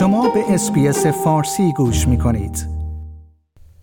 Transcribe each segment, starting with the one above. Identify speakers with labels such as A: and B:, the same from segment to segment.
A: شما به SBS فارسی گوش می کنید.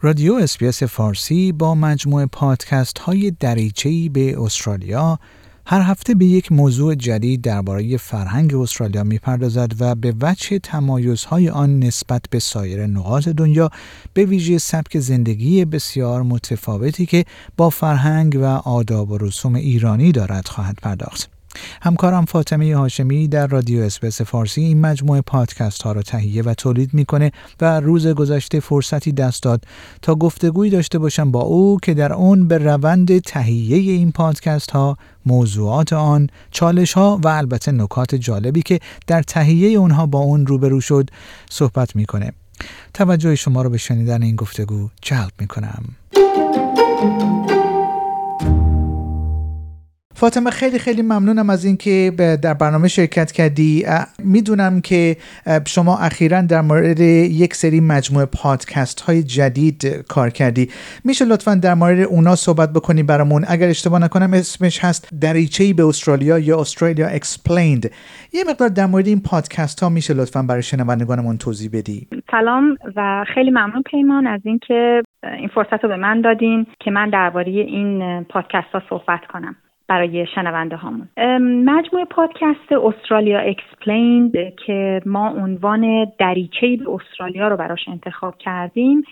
A: رادیو SBS فارسی با مجموعه پادکست های دریچه‌ای به استرالیا هر هفته به یک موضوع جدید درباره فرهنگ استرالیا می‌پردازد و به وجه تمایزهای آن نسبت به سایر نقاط دنیا به ویژه سبک زندگی بسیار متفاوتی که با فرهنگ و آداب و رسوم ایرانی دارد خواهد پرداخت. همکارم فاطمه هاشمی در رادیو اسپیس فارسی این مجموعه پادکست ها را تهیه و تولید می‌کنه و روز گذشته فرصتی دست داد تا گفتگویی داشته باشم با او که در اون به روند تهیه این پادکست ها موضوعات آن چالش ها و البته نکات جالبی که در تهیه اونها با اون روبرو شد صحبت می‌کنه. توجه شما رو به شنیدن این گفتگو جلب می‌کنم. فاطمه خیلی خیلی ممنونم از اینکه در برنامه شرکت کردی. می‌دونم که شما اخیرا در مورد یک سری مجموعه پادکست های جدید کار کردی. میشه لطفا در مورد اونا صحبت بکنی برامون؟ اگر اشتباه نکنم اسمش هست دریچه به استرالیا یا Australia Explained یه مقدار در مورد این پادکست ها میشه لطفا برای شنوندگانمون توضیح بدی.
B: سلام و خیلی ممنون پیمان از اینکه این فرصت رو به من دادین که من درباره این پادکست ها صحبت کنم. برای شنونده هامون. مجموعه پادکست Australia Explained که ما عنوان دریچه به استرالیا رو براش انتخاب کردیم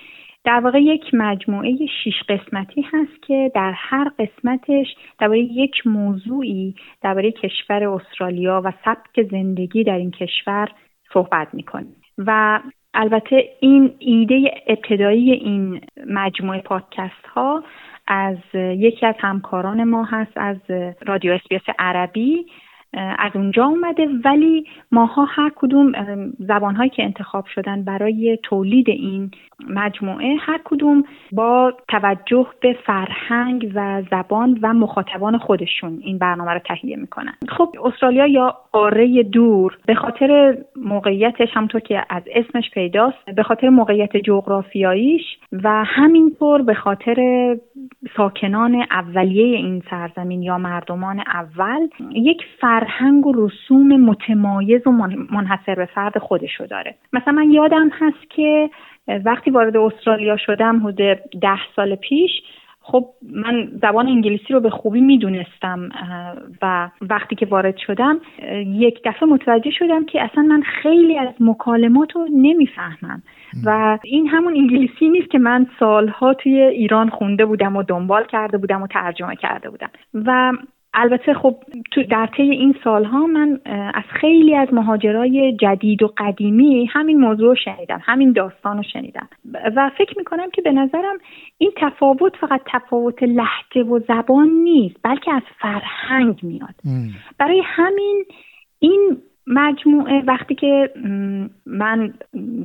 B: در واقع یک مجموعه شیش قسمتی هست که در هر قسمتش درباره یک موضوعی درباره کشور استرالیا و سبک زندگی در این کشور صحبت می‌کنیم. و البته این ایده ابتدایی این مجموعه پادکست ها از یکی از همکاران ما هست از رادیو اسپیس عربی. از اونجا اومده ولی ماها هر کدوم زبانهایی که انتخاب شدن برای تولید این مجموعه هر کدوم با توجه به فرهنگ و زبان و مخاطبان خودشون این برنامه رو تهیه می‌کنن. خب استرالیا یا قاره دور به خاطر موقعیتش همطور که از اسمش پیداست به خاطر موقعیت جغرافیاییش و همینطور به خاطر ساکنان اولیه این سرزمین یا مردمان اول یک فرهنگ و رسوم متمایز و منحصر به فرد خودشو داره. مثلا من یادم هست که وقتی وارد استرالیا شدم حدود ده سال پیش خب من زبان انگلیسی رو به خوبی می‌دونستم و وقتی که وارد شدم یک دفعه متوجه شدم که اصلا من خیلی از مکالمات رو نمی‌فهمم. و این همون انگلیسی نیست که من سالها توی ایران خونده بودم و دنبال کرده بودم و ترجمه کرده بودم. و البته خب تو در طی این سالها من از خیلی از مهاجرای جدید و قدیمی همین موضوع شنیدم همین داستان رو شنیدم. و فکر می‌کنم که به نظرم این تفاوت فقط تفاوت لحجه و زبان نیست بلکه از فرهنگ میاد. برای همین این مجموعه وقتی که من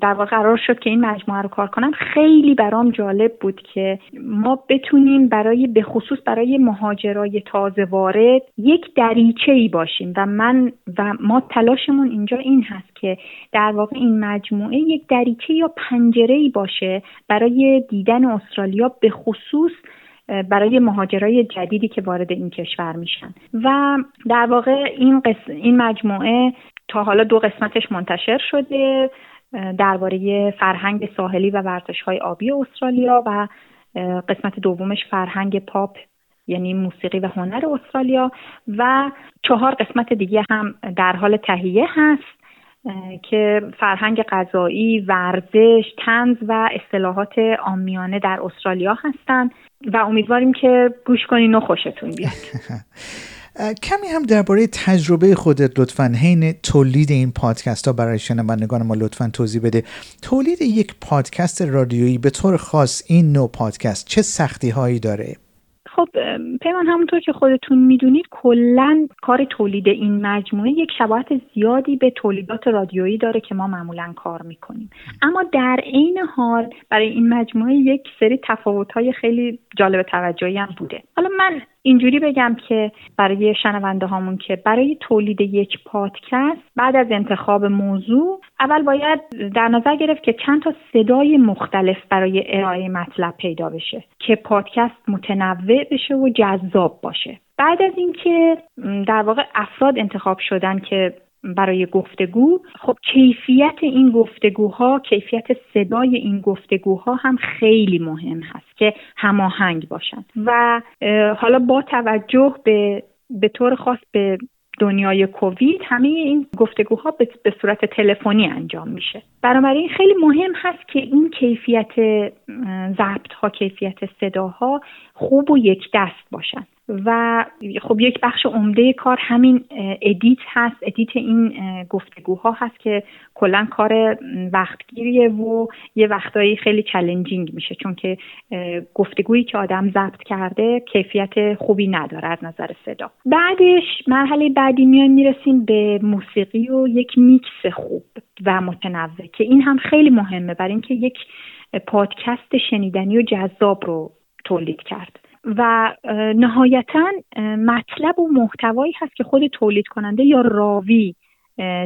B: در واقع قرار شد که این مجموعه رو کار کنم خیلی برام جالب بود که ما بتونیم برای به خصوص برای مهاجرای تازه وارد یک دریچه ای باشیم. و من و ما تلاشمون اینجا این هست که در واقع این مجموعه یک دریچه یا پنجره ای باشه برای دیدن استرالیا به خصوص برای مهاجرای جدیدی که وارد این کشور میشن. و در واقع این, این مجموعه تا حالا دو قسمتش منتشر شده درباره فرهنگ ساحلی و ورزش های آبی استرالیا و قسمت دومش فرهنگ پاپ یعنی موسیقی و هنر استرالیا و چهار قسمت دیگه هم در حال تهیه هست که فرهنگ غذایی، ورزش، تنز و اصطلاحات آمیانه در استرالیا هستند و امیدواریم که گوش کنین و خوشتون بیاد.
A: کمی هم درباره تجربه خودت لطفا حین تولید این پادکست ها برای شنوندگان ما لطفا توضیح بده. تولید یک پادکست رادیویی به طور خاص این نوع پادکست چه سختی هایی داره؟
B: خب پیمان همونطور که خودتون می‌دونید کلا کار تولید این مجموعه یک شباهت زیادی به تولیدات رادیویی داره که ما معمولا کار می‌کنیم. اما در عین حال برای این مجموعه یک سری تفاوت‌های خیلی جالب توجهی هم بوده. حالا من اینجوری بگم که برای شنونده هامون که برای تولید یک پادکست بعد از انتخاب موضوع اول باید در نظر گرفت که چند تا صدای مختلف برای ارائه مطلب پیدا بشه که پادکست متنوع بشه و جذاب باشه. بعد از اینکه در واقع افراد انتخاب شدن که برای گفتگو. خب کیفیت این گفتگوها کیفیت صدای این گفتگوها هم خیلی مهم هست که هماهنگ باشند و حالا با توجه به به طور خاص به دنیای کووید همه این گفتگوها به صورت تلفنی انجام میشه. بنابراین خیلی مهم هست که این کیفیت ضبط ها کیفیت صداها خوب و یک دست باشن. و خب یک بخش عمده کار همین edit هست. edit این گفتگوها هست که کلا کار وقتگیریه و یه وقتایی خیلی challenging میشه. چون که گفتگویی که آدم ضبط کرده کیفیت خوبی نداره از نظر صدا. بعدش مرحله بعدی میایم می‌رسیم به موسیقی و یک میکس خوب و متنوع که این هم خیلی مهمه. برای اینکه یک پادکست شنیدنی و جذاب رو تولید کرد. و نهایتا مطلب و محتوایی هست که خود تولید کننده یا راوی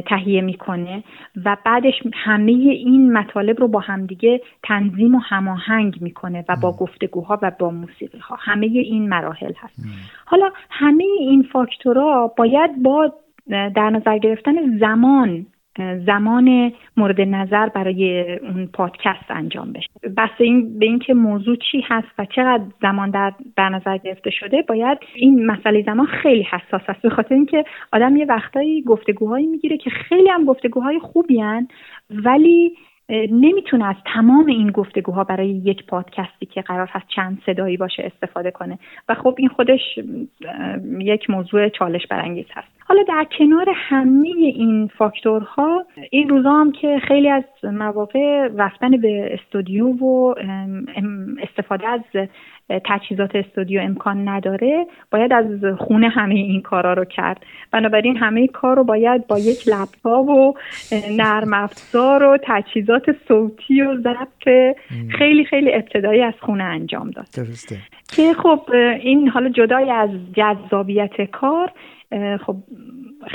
B: تهیه می‌کنه و بعدش همه این مطالب رو با همدیگه تنظیم و هماهنگ می‌کنه و با گفتگوها و با موسیقی ها همه این مراحل هست. حالا همه این فاکتورها باید با در نظر گرفتن زمان زمان مورد نظر برای اون پادکست انجام بشه. بس این به اینکه موضوع چی هست و چقدر زمان در, در نظر گرفته شده باید این مسئله زمان خیلی حساس است. به خاطر اینکه آدم یه وقتایی گفتگوهایی می‌گیره که خیلی هم گفتگوهای خوبی هن ولی نمی‌تونه از تمام این گفتگوها برای یک پادکستی که قرار هست چند صدایی باشه استفاده کنه. و خب این خودش یک موضوع چالش برانگیز هست. حالا در کنار همه این فاکتورها این روزا هم که خیلی از مواقع رفتن به استودیو و استفاده از تجهیزات استودیو امکان نداره باید از خونه همه این کارا رو کرد. بنابراین همه کار رو باید با یک لپتاپ و نرم افزار و تجهیزات صوتی و ضبط خیلی خیلی ابتدایی از خونه انجام داد.
A: درسته.
B: که خب این حالا جدای از جذابیت کار خب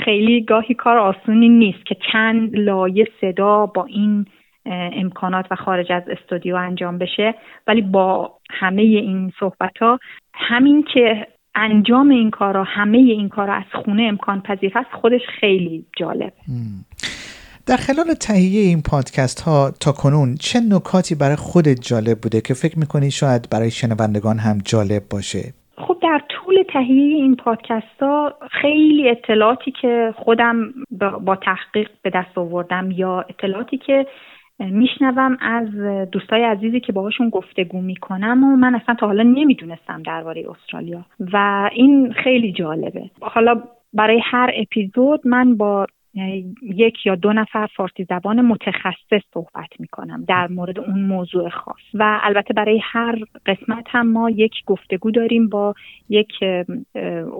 B: خیلی گاهی کار آسونی نیست که چند لایه صدا با این امکانات و خارج از استودیو انجام بشه. ولی با همه این صحبت ها همین که انجام این کارا همه این کارا از خونه امکان پذیر هست خودش خیلی جالب.
A: در خلال تهیه این پادکست ها تا کنون چه نکاتی برای خودت جالب بوده که فکر می‌کنی شاید برای شنوندگان هم جالب باشه؟
B: خب در تهیه این پادکست ها خیلی اطلاعاتی که خودم با تحقیق به دست آوردم یا اطلاعاتی که میشنوم از دوستای عزیزی که باهاشون گفتگو می‌کنم و من اصلا تا حالا نمی‌دونستم درباره استرالیا. و این خیلی جالبه. حالا برای هر اپیزود من با یک یا دو نفر فارسی زبان متخصص صحبت می کنم در مورد اون موضوع خاص. و البته برای هر قسمت هم ما یک گفتگو داریم با یک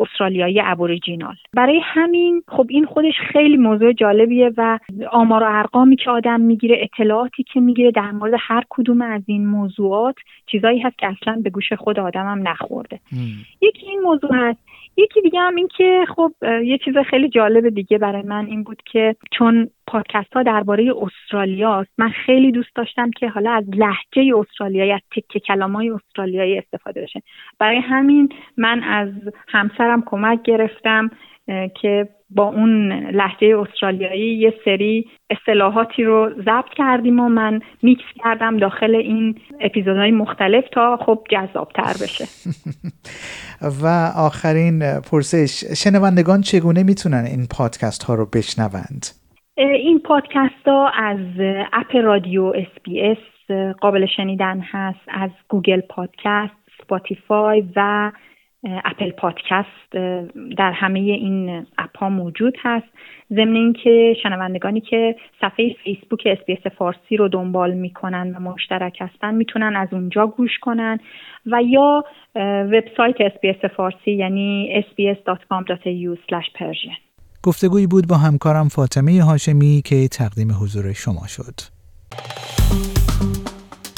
B: استرالیایی ابوریجینال. برای همین خب این خودش خیلی موضوع جالبیه و آمار و ارقامی که آدم می‌گیره اطلاعاتی که می‌گیره در مورد هر کدوم از این موضوعات چیزایی هست که اصلا به گوش خود آدمم نخورده. یکی این موضوع هست یکی دیگه هم این که خب یه چیز خیلی جالب دیگه برای من این بود که چون پادکست ها درباره استرالیا من خیلی دوست داشتم که حالا از لحجه استرالیایی از تکه کلام های استرالیایی استفاده بشه. برای همین من از همسرم کمک گرفتم. که با اون لهجه استرالیایی یه سری اصطلاحاتی رو ضبط کردیم و من میکس کردم داخل این اپیزودهای مختلف تا خب جذابتر بشه.
A: و آخرین پرسش شنوندگان چگونه می‌تونن این پادکست ها رو بشنوند؟
B: این پادکست ها از app رادیو اس بی قابل شنیدن هست از Google Podcast Spotify و Apple Podcast در همه این app ها موجود هست. ضمن اینکه شنوندگانی که صفحه فیسبوک SBS فارسی رو دنبال می‌کنن و مشترک هستن می‌تونن از اونجا گوش کنن. و یا وبسایت SBS فارسی یعنی sbs.com.au persian.
A: گفتگویی بود با همکارم فاطمه هاشمی که تقدیم حضور شما شد.